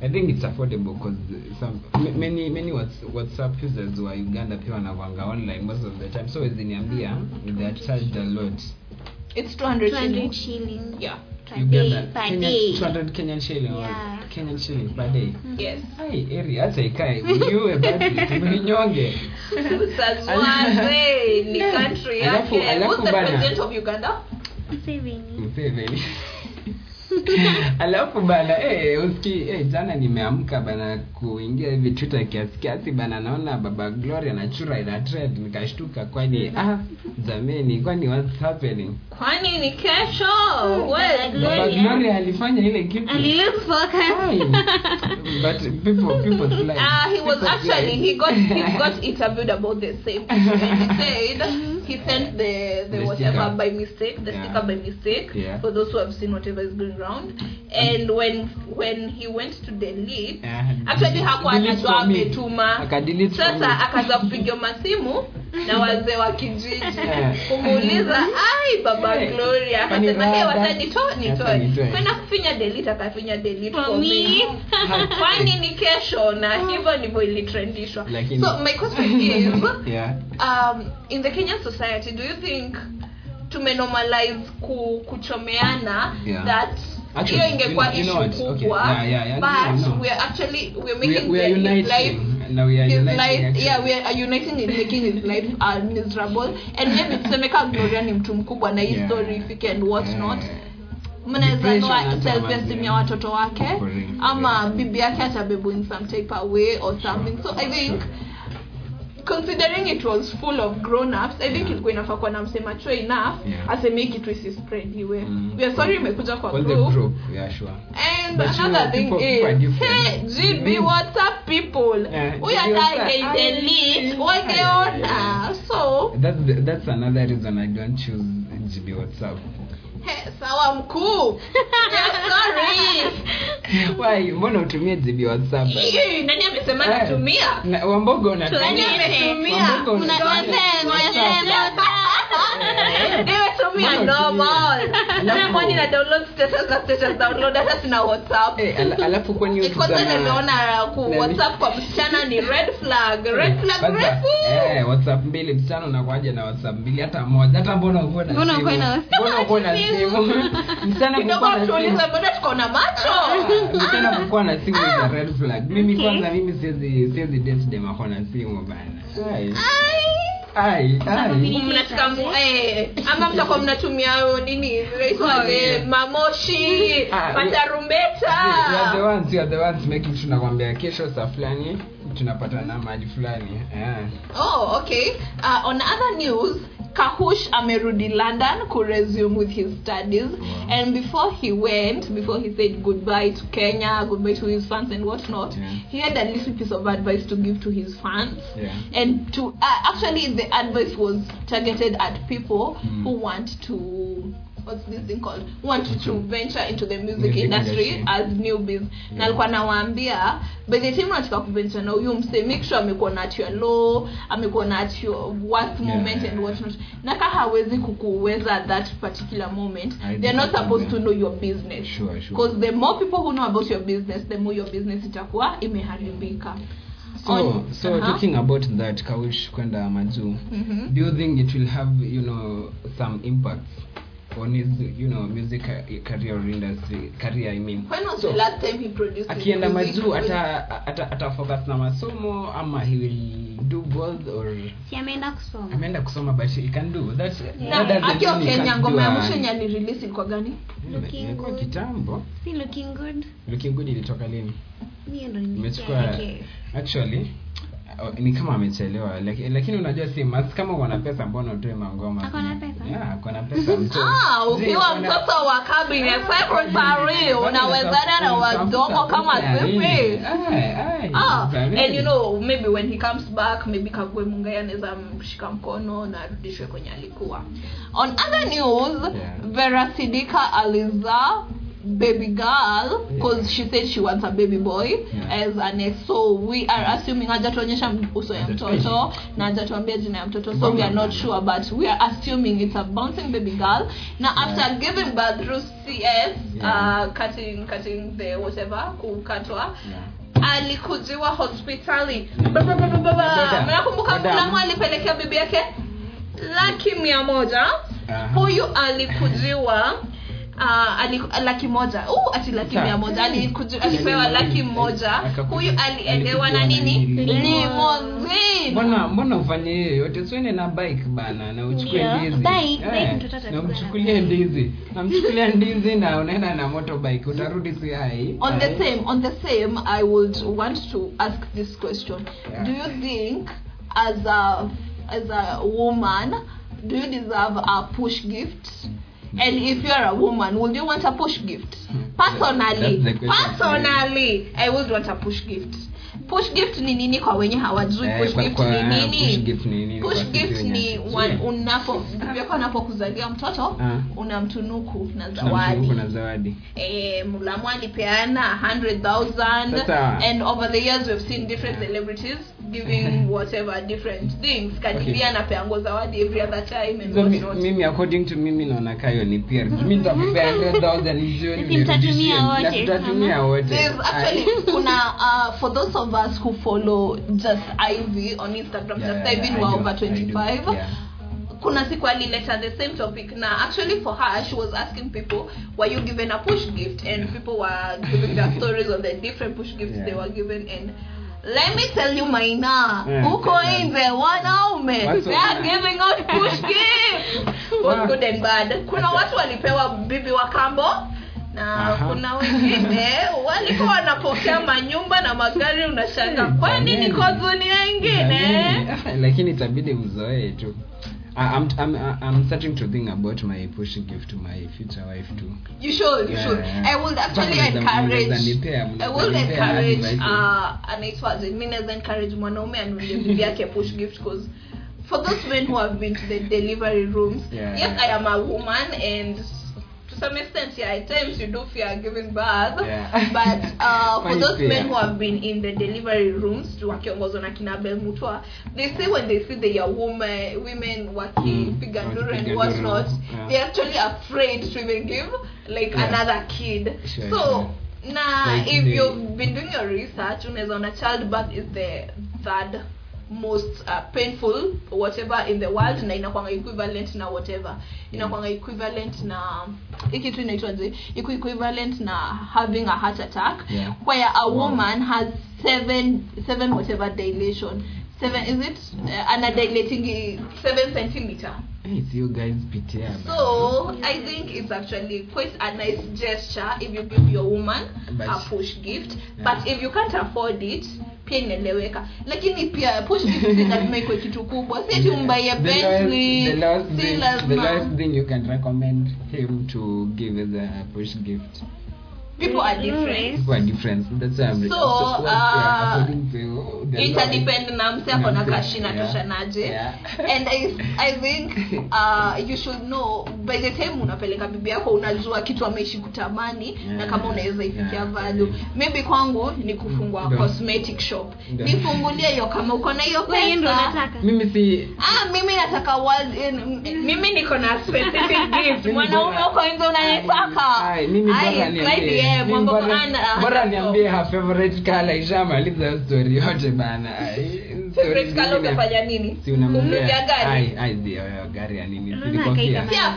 I think it's affordable because some many many WhatsApp users wa Uganda pia wanavanga online most of the time so ziniambia they are charged a lot.
it's 200
200
shilling.
shillings
yeah
per day. Per
Kenyan,
day.
200 Kenyan shilling or
Yeah.
Kenyan shilling per day.
yes
Hai area hata ikae ujue basi tumeninyonge.
Sazwaze ni country yake
alafu
the president of uganda
Museveni.
Museveni. alafu bana eh uski eh jana nimeamka bana kuingia hivi twitter kiasi kiasi bana naona baba gloria anachura ina trend nikashtuka kwani ah jameni kwani what's happening?
Kwani ni kesho?
Baba Gloria.
gloria alifanya ile kitu.
Focus.
But people people like
Ah, he was actually he got he got interviewed about the same thing. He said he sent the the,
The
whatever
sticker.
by mistake the
Yeah.
sticker by mistake
Yeah.
for those who have seen whatever is going around and when when he went to delete
Yeah,
actually hakuwa anajua ametuma
me.
sasa akaanza kupiga masimu na wazee wa kijiji.
Yeah.
kumuuliza ai baba gloria.
Kwani
akasema hey, nitoe nitoe. kwenda kufinya delete akafinya delete
For me.
kwani ni kesho? Na hivyo ndivyo ilitrendishwa. So my question is
yeah.
um, in the kenyan society do you think tumenormalize ku, kuchomeana
Yeah.
that hiyo ingekuwa
ishu
kubwa
yeah, yeah, yeah,
but
no, no.
we are actually we are making
we are
the- his life
now we are
his
uniting
life
actually.
yeah we are uniting in making his life uh, miserable. And maybe tuseme gloria ni mtu mkubwa na hii
Yeah.
story ifike and what not. Mnaweza
Depression
self esteem ya watoto wake. Ama bibi yake atabebu in some type of or something. So i think considering it was full of grown ups i think
Yeah.
ilikuwa inafaa kuwa na msema true enough
Yeah.
aseme hii kitu isispreadiwe
Mm.
we are sorry imekuja kwa
all
group
group yeah sure
and
But you
another
know,
thing
people- people
is
different.
hey gb
Mm.
up people
WhatsApp.
delete
Ah,
wangeona so
that's the, that's another reason i don't choose gb whatsapp
He, sawa mkuu. Yeah, sorry.
Mbona utumie jibi whatsapp?
Nani amesema natumia
wambogo WhatsApp. alafu
kwa msichana ni red flag. Red flag refu.
Mbili msichana unakwaja na whatsapp mbili? Hata moja hata mbona uko na
Mbona
simu?
na simu?
Mbona uko na simu msichana kukuwa na simu is a red flag. Mimi
Okay.
kwanza mimi siwezi siwezi date dem ako na simu bana. Ai. Ai. Ai
mnataka mu- eh, ama mtakuwa mnatumia nini zinaitwaje, mamoshi
Ah, You are the ones, you are the ones making tunakwambia kesho saa fulani tunapatana mahali fulani yeah.
oh okay. Uh, on other news kahush amerudi london kuresume with his studies
Wow.
and before he went before he said goodbye to kenya goodbye to his fans and whatnot
Yeah.
he had a little piece of advice to give to his fans
Yeah.
and to uh, actually the advice was targeted at people
Mm.
who want to what's this thing called want to venture into the music,
Music
industry,
industry.
as newbies
yeah.
na alikuwa nawaambia by the time unataka kuventure na huyu mse make sure amekuwa na at your low amekuwa na at your worst
Yeah.
moment and whatnot na ka hawezi kukuweza that particular moment
I
they're not supposed to know your business
Sure, sure.
because the more people who know about your business the more your business itakuwa imeharibika
so
On-
so
uh-huh.
talking about that kawish kwenda majuu
mm-hmm.
do you think it will have you know some impact on his you know music career industry career i mean.
When was
So,
the last time he produced
akienda
mazuu
majuu ata ata, ata focus na masomo ama he will do both or?
Si ameenda kusoma.
Ameenda kusoma but he can do. That
Na
that doesn't mean
kenya ngoma ya mwisho yenye alirelease ilikuwa gani?
Looking good.
kitambo.
Si looking good.
Looking good ilitoka lini?
Ndo
imechukua actually ni kama amechelewa laki- lakini unajua si mas kama wana pesa mbona utoe mangoma
Ako na pesa?
yeah, ako na pesa.
Ah, ukiwa mtoto wa cabinet secretary unawezana na wadogo kama sisi Ah, and you know maybe when he comes back maybe kagwe mungai anaweza mshika mkono na arudishwe kwenye alikuwa on other news
Yeah.
vera sidika alizaa baby girl because she said she wants a baby boy.
Yeah.
as an ex so we are assuming hajatuonyesha uso ya mtoto. Na hajatuambia jina ya mtoto so we are not sure but we are assuming it's a bouncing baby girl. Na after giving birth through cs
Yeah.
uh, cutting cutting the whatever kukatwa
Yeah.
alikujiwa hospitali.
Dada,
mnakumbuka mlamu alipelekea bibi yake? Laki mia moja. Huyu alikujiwa Uh, ali, laki moja. Uh, ati laki mia moja. Alipewa laki moja. huyu aliendewa na nini
nini? mbona mbona ufanye hiyo yote? Siende na bike bana na uchukue
Ndio.
ndizi.
Bike,
Eh, na mchukulie ndizi. Namchukulia ndizi na unaenda na motorbike. Utarudi si hai.
On the same on the same i would want to ask this question.
Yeah.
do you think as a as a woman do you deserve a push gift and if you're a woman would you want a push gift? Personally.
The question.
personally i would want a push gift. Push gift ni nini kwa wenye hawajui?
Eh,
push gift
kwa-
ni
push
nini
gift ni nini?
Push gift ni unapo vyako yako anapokuzalia mtoto
una
unamtunuku na zawadi
na zawadi.
eh, mulamu alipeana 100000 and over the years we've seen different celebrities giving whatever different things. Kadibia
Okay.
anapeangwa zawadi every other time and
so mi, mimi according to mimi naona kayo ni pia mi nitakupea 100,000 jioni
Sisi mtatumia wote.
Na tutatumia wote
actually kuna uh, for those of us who follow just ivy on instagram
Yeah,
just yeah, ivy
yeah,
who over 25
yeah.
kuna siku alileta the same topic na actually for her she was asking people were you given a push gift? And people were giving their stories on the different push gifts
Yeah.
they were given and let me tell you maina.
Yeah,
huko
tell
nje wanaume. They are giving out push gifts. Both good and bad? Kuna watu walipewa bibi wa kambo na
Aha.
kuna wengine. Walikuwa wanapokea manyumba na magari. Unashanga kwani
Jamani.
kozuni
wengine lakini itabidi uzoee tu I- I'm, I'm, I'm starting to think about my push gift to my future wife too.
You should, you
Yeah,
should. I would actually encourage. I would encourage. Uh, anaitwaje? Mi naweza encourage mwanaume anunulie bibi yake push gift because for those men who have been to the delivery rooms,
Yeah,
yes,
yeah.
I am a woman and some extent, yeah, at times you do fear giving birth.
Yeah.
But uh, for those
fear.
men who have been in the delivery rooms, wakiongozwa na kina Bel they say when they see the young woman, women wakipiga
Mm,
nduru and whatnot,
yeah.
they're actually afraid to even give like
Yeah.
another kid.
Sure,
so
sure.
na
Like
if
the-
you've been doing your research unaweza ona childbirth is the third most uh, painful whatever in the world na inakwanga equivalent na whatever. Inakwanga equivalent na hii kitu inaitwaje iko equivalent na having a heart attack.
Yeah.
where a woman has seven seven whatever dilation seven is it uh, ana dilating seven centimeter
Hey, so you guys pitia
so I think it's actually quite a nice gesture if you give your woman
But-
a push gift.
Yeah.
But if you can't afford it, pia inaeleweka. Lakini pia push gift lazima ikuwe kitu kubwa. Si ati umbaie
The
Bentley.
the lowest
Si
thing- the lowest thing you can recommend him to give as a push gift
People are different.
people are different. That's why I'm
So,
yeah,
uh,
according to the
ita depend na mse ako na
Na
kashi
yeah.
natoshanaje
Yeah.
and I, I think uh, you should know by the time unapeleka bibi yako unajua kitu ameishi kutamani na kama unaweza ifikia
Yeah.
value. Maybe kwangu ni kufungua
Ndio.
cosmetic shop. Nifungulie hiyo kama uko na hiyo pesa.
mimi si
ah mimi nataka world in, mimi niko na specific gift mwanaume uko nje unanitaka.
Ai, mimi bora
slide mambo
bora-
ana-
niambie her favorite color ishamaliza story yote bana. Ai,
favorite color utafanya nini?
Si unamnulia
gari?
Ai ai ndio gari ya nini? Si kofia
kaika-
Yeah,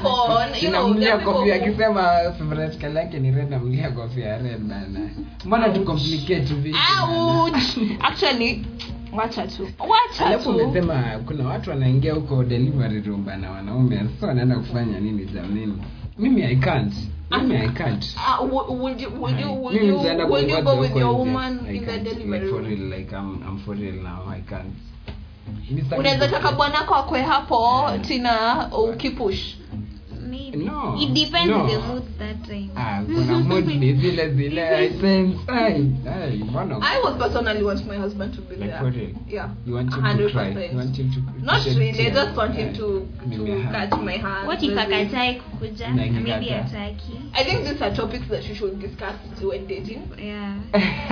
you know,
Sinamlia kofia akisema favorite color yake ni red namlia kofia red bana. Mbona tu complicate vitu?
Ouch. actually wacha tu. Wacha
alafu umesema kuna watu wanaingia huko delivery room bana wanaume so wanaenda kufanya nini jamani mimi i can't. Mimi i can't.
Uh, would you would you would you would you go with your woman in the delivery
Like for real like I'm, I'm for real now. I can't.
Unaweza taka bwanako akwe hapo tina ukipush
maybe
No.
it depends
No.
on the mood that time
ah kuna mood ni zile zile i sense ai ai mbona
i would personally want my husband to be
Like
there
for real?
yeah
you want him to
100%.
cry you want him to
not
shed
really I just want him to to
ha-
catch my hand
what if
maybe.
akatae kukuja
Na
maybe
ikikataa.
ataki
I think these are topics that you should discuss when dating
yeah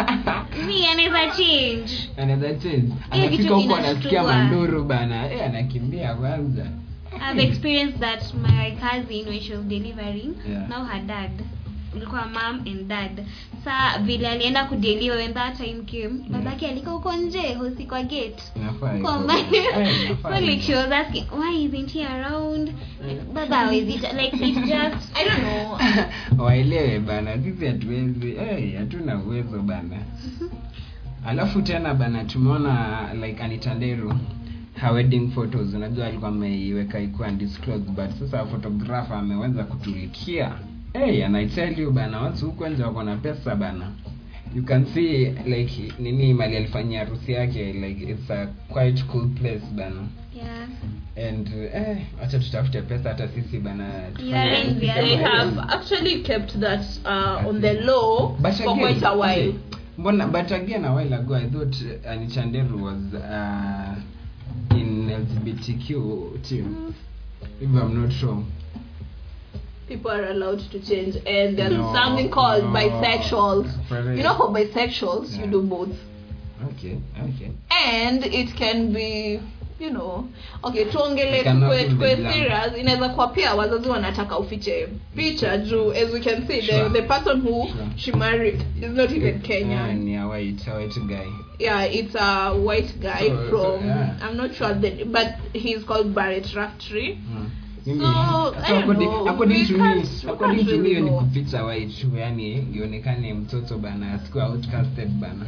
mi anaweza change
anaweza change
Hiyo kitu
anafika huko anasikia
inashtua.
manduru bana eh anakimbia kwanza
I've experienced that my cousin when she was delivering
Yeah.
now her dad. Ulikuwa mom and dad. Sa vile alienda kudeliver when that time came babake alika huko nje hosi kwa gate. Kwa mbali.
Eh,
so like she was asking why isn't he around? Baba hawezi ta- like it just
I don't know.
Waelewe bana sisi hatuwezi hey, hatuna uwezo bana. Alafu tena bana tumeona like anitanderu her wedding photos. Unajua alikuwa ameiweka ikuwa undisclosed but sasa photographer ameweza kutulikia. Hey, and I tell you bana watu huko nje wako na pesa bana. You can see like nini mali alifanyia harusi yake like it's a quite cool place bana.
Yeah.
And eh, acha tutafute pesa hata sisi bana
Yeah,
harusi
yeah,
kama
they have actually kept that uh, on the low
But
for
again,
quite a while.
okay, mbona but again a while ago i thought uh, anichanderu was uh, in lgbtq team mm-hmm. if i'm not wrong
people are allowed to change and there's
No,
something called
no.
bisexuals
real.
you know for bisexuals
Yeah.
you do both
okay okay
and it can be you know okay tuongele
blunt.
serious inaweza kuwa pia wazazi wanataka ufiche picha juu as we can see
Sure.
the, the person who
Sure.
she married is not even kenyan
uh, white a white guy
yeah it's a white guy
So- so,
from
yeah.
i'm not sure the, but he's called barrett raftree
Hmm. According- according to me according to me hiyo ni kuficha white yani ionekane mtoto bana asikuwa outcasted bana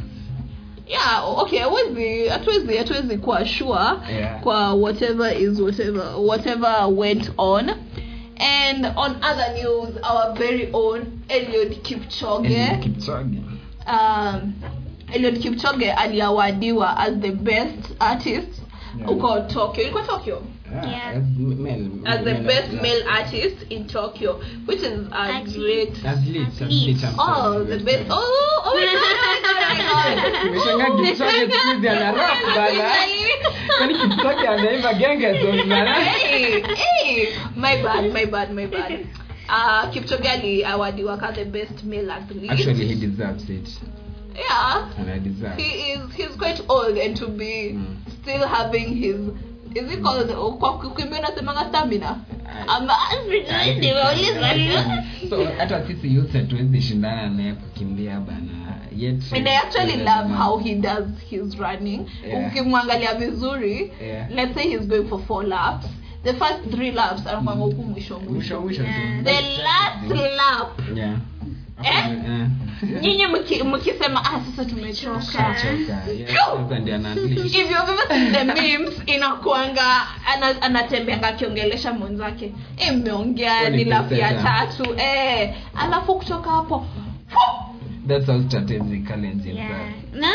yeah okay hatuwezi hatuwezi hatuwezi kuwa sure
Yeah.
kwa whatever is whatever whatever went on and on other news our very own eliod Kipchoge
eliod Kipchoge
um, Kipchoge aliawadiwa as the best artist
Yeah.
Tokyo ilikuwa Tokyo
Yeah,
Yeah.
as male,
as the
male
best
athlete.
male artist in Tokyo which is a
Athlete.
great
Athlete,
Athlete.
athlete,
oh the best oh oh my god
Nimeshangaa Kipchoge siku anarap bana. Kwani Kipchoge anaimba genge song bana?
my bad, my bad, my bad. uh, kipchoge aliawadiwa ka the best male athlete
actually he deserves it.
Yeah.
And i deserve.
He is he's quite old and to be
Mm.
still having his is it called kwa kukimbia unasemanga stamina?
Hata sisi youth hatuwezi shindana naye kukimbia bana yet
and i actually love how he does his running.
Yeah.
ukimwangalia vizuri
Yeah.
let's say he's going for four laps the first three laps anakwanga huku mwisho
mwisho.
The last lap.
Yeah.
Eh?
Eh.
nyinyi mkisema ah sasa tumechoka. Inakuanga anatembeanga akiongelesha mwenzake. E mmeongea ni lafu ya tatu eh. Alafu kutoka hapo
That's how strategically and
yeah.
himself.
na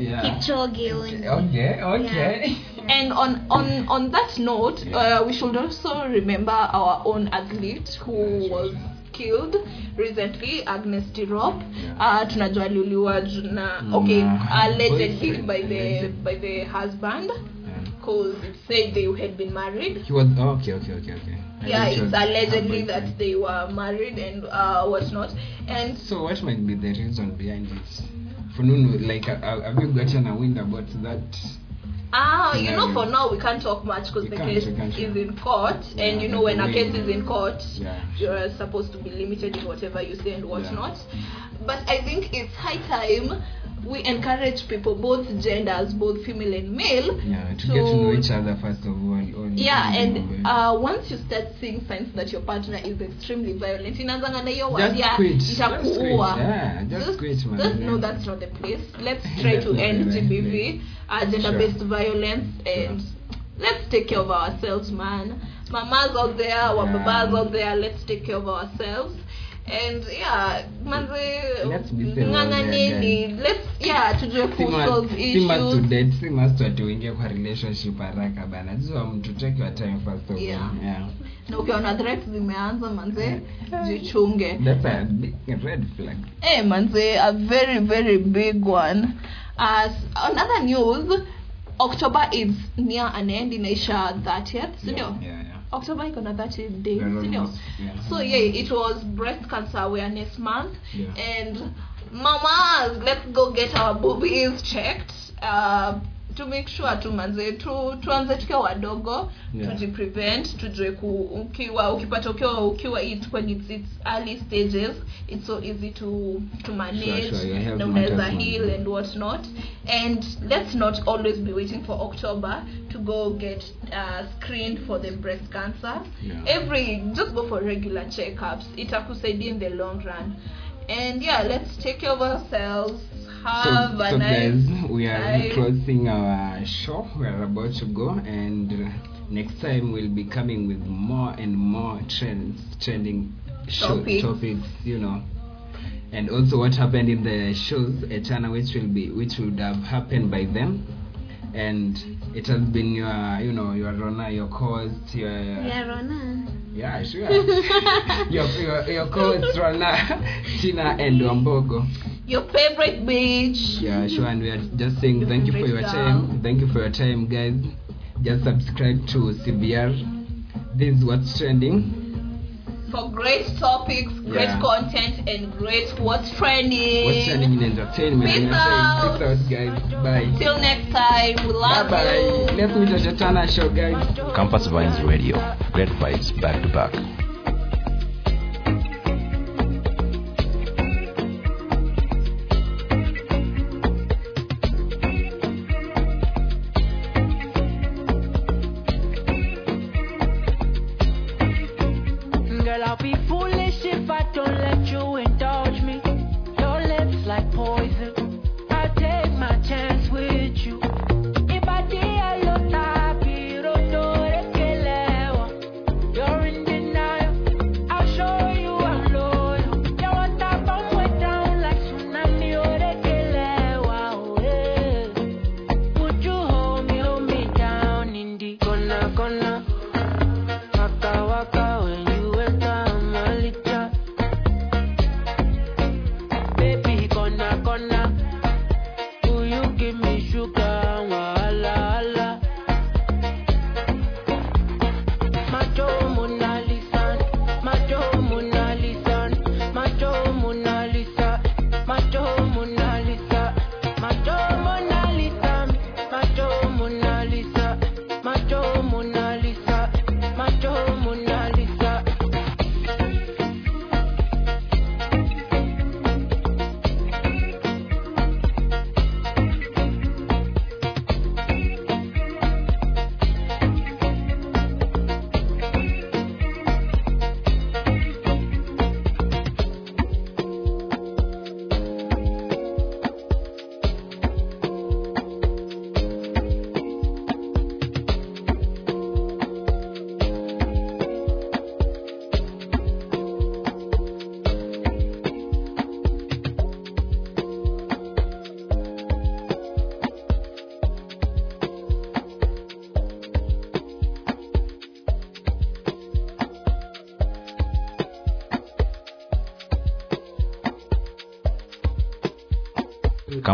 Yeah.
kipchoge huyu.
Okay, okay.
and on on on that note uh, we should also remember our own athlete who was killed recently agnes tirop
Yeah.
uh, tunajua aliuliwa ju- na okay
Mm,
allegedly
boyfriend,
by the by the husband
Yeah.
because it said they had been married
He was oh, okay, okay, okay, okay.
Yeah it's allegedly that they were married and uh whatnot and
So what might be the reason behind it? Fununu, like, uh, uh, have you gotten a wind about that?
Ah, you know, for now we can't talk much because the case is in court,
Yeah,
and you know when a case is in court,
Yeah.
you're supposed to be limited in whatever you say and whatnot. But I think it's high time we encourage people, both genders, both female and male,
Yeah, to, get to know each other first of all.
yeah and uh, once you start seeing signs that your partner is extremely violent inanzanga na hiyo
Just
wadia
quit. Just quit. Yeah, just quit, man.
just know
Yeah.
that's not the place let's try to end gbv uh, gender-based violence and
Sure.
let's take care of ourselves man mamas out there wababas out there let's take care of ourselves and yeah manze ng'ang'aneni let's yeah tujue
Si
ku
must-
solve
si must to
issues
must ati uingie kwa relationship haraka bana jua mtu take your time first of.
Yeah.
Yeah.
na ukiona threats zimeanza manze jichunge
That's a big red flag.
Eh, manze, a very, very big one. As on other news, October is near an end, inaisha 30th, sindio?
Yeah, yeah.
October 30 days,
We're yeah.
So yeah, it was breast cancer awareness month,
Yeah.
and mamas, let's go get our boobies checked. Uh, to make sure tu manze tu tuanze tukiwa wadogo
Yeah.
tujiprevent tujue ku ukiwa ukipata ukiwa ukiwa it when it's, its early stages it's so easy to to manage
Sure, sure, your health
na unaweza heal and what not. And let's not always be waiting for october to go get uh, screened for the breast cancer.
Yeah.
every just go for regular checkups. Itakusaidia in the long run. And yeah let's take care of ourselves have a
so
nice
guys, we are
time.
closing our show. We are about to go, and uh, next time we'll be coming with more and more trends, trending show,
Topics.
topics. You know, and also what happened in the shows, Etana, which will be, which would have happened by then. And it has been your, you know, your Rona, your co-host, your
Yeah, Rona.
yeah, sure. your your your co-host Rona, Tina, and Wambogo.
Your favorite beach
Yeah, sure. And we are just saying
Your
thank you for your
girl.
time. Thank you for your time, guys. Just subscribe to CBR. This is what's trending.
for great topics, great
Yeah.
content, and great what's trending.
What's trending in entertainment.
Peace
And you're
out.
Peace out, guys. Bye.
Till next time, we
Bye
love
bye.
you.
Let's meet at Etana show, guys.
Campus Vines Radio. Great vibes back to back.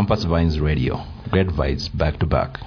Campus Vines Radio. Great vibes back to back.